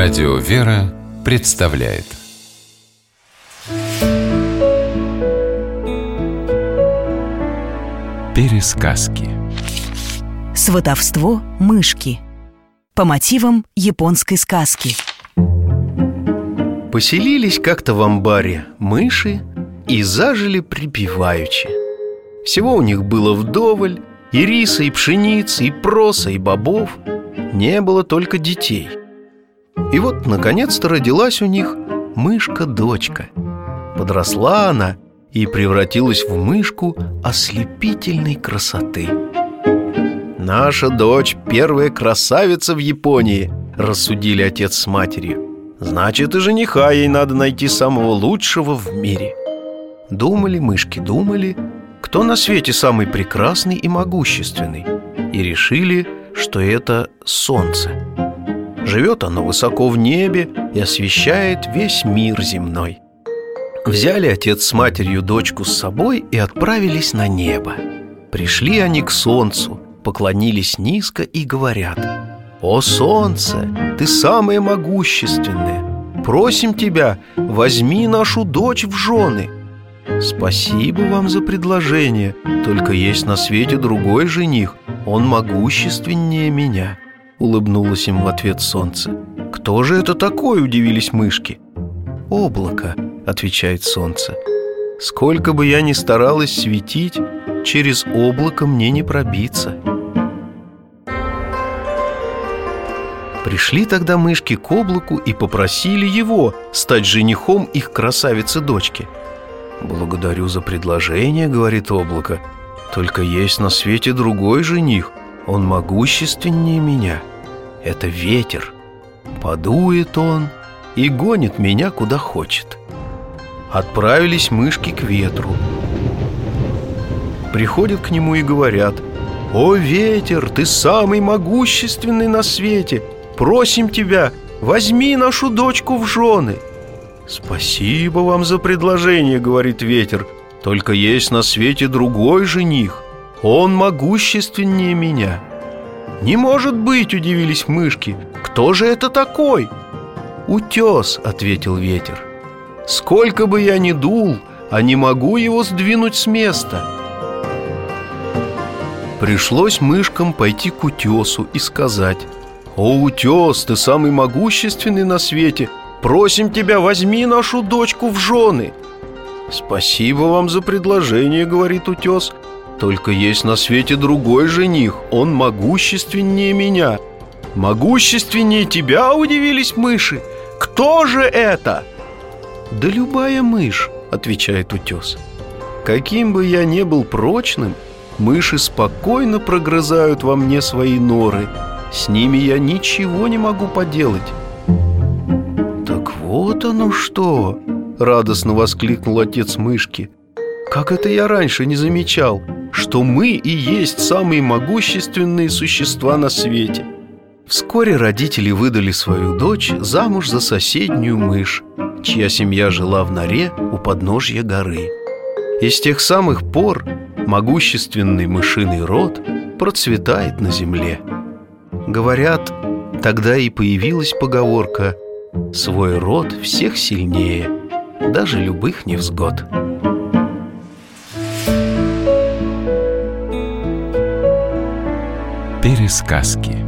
Радио «Вера» представляет. Пересказки. Сватовство мышки. По мотивам японской сказки. Поселились как-то в амбаре мыши и зажили припеваючи. Всего у них было вдоволь И риса, и пшеницы, и проса, и бобов. Не было только детей И вот, наконец-то, родилась у них мышка-дочка. Подросла она и превратилась в мышку ослепительной красоты. «Наша дочь – первая красавица в Японии», – рассудили отец с матерью. Значит, и жениха ей надо найти самого лучшего в мире Думали мышки, думали, кто на свете самый прекрасный и могущественный И решили, что это солнце Живет оно высоко в небе и освещает весь мир земной Взяли отец с матерью дочку с собой и отправились на небо Пришли они к солнцу, поклонились низко и говорят «О солнце, ты самое могущественное! Просим тебя, возьми нашу дочь в жены!» «Спасибо вам за предложение, только есть на свете другой жених, он могущественнее меня», — улыбнулось им в ответ солнце. «Кто же это такой?» — удивились мышки. «Облако», — отвечает солнце. «Сколько бы я ни старалась светить, через облако мне не пробиться». Пришли тогда мышки к облаку и попросили его стать женихом их красавицы-дочки. «Благодарю за предложение», — говорит облако, «только есть на свете другой жених, он могущественнее меня. Это ветер. Подует он и гонит меня куда хочет». Отправились мышки к ветру. Приходят к нему и говорят «О, ветер, ты самый могущественный на свете!» Просим тебя, возьми нашу дочку в жены Спасибо вам за предложение, говорит ветер Только есть на свете другой жених Он могущественнее меня Не может быть, удивились мышки Кто же это такой? Утес, ответил ветер Сколько бы я ни дул, а не могу его сдвинуть с места Пришлось мышкам пойти к утесу и сказать «О, утес, ты самый могущественный на свете! Просим тебя, возьми нашу дочку в жены!» «Спасибо вам за предложение», — говорит утес. «Только есть на свете другой жених, он могущественнее меня». «Могущественнее тебя?» — удивились мыши. «Кто же это?» «Да любая мышь», — отвечает утес. «Каким бы я ни был прочным, мыши спокойно прогрызают во мне свои норы» С ними я ничего не могу поделать Так вот оно что Радостно воскликнул отец мышки Как это я раньше не замечал Что мы и есть самые могущественные существа на свете. Вскоре родители выдали свою дочь замуж за соседнюю мышь Чья семья жила в норе у подножья горы. И с тех самых пор могущественный мышиный род процветает на земле. Говорят, тогда и появилась поговорка «Свой род всех сильнее, даже любых невзгод». Пересказки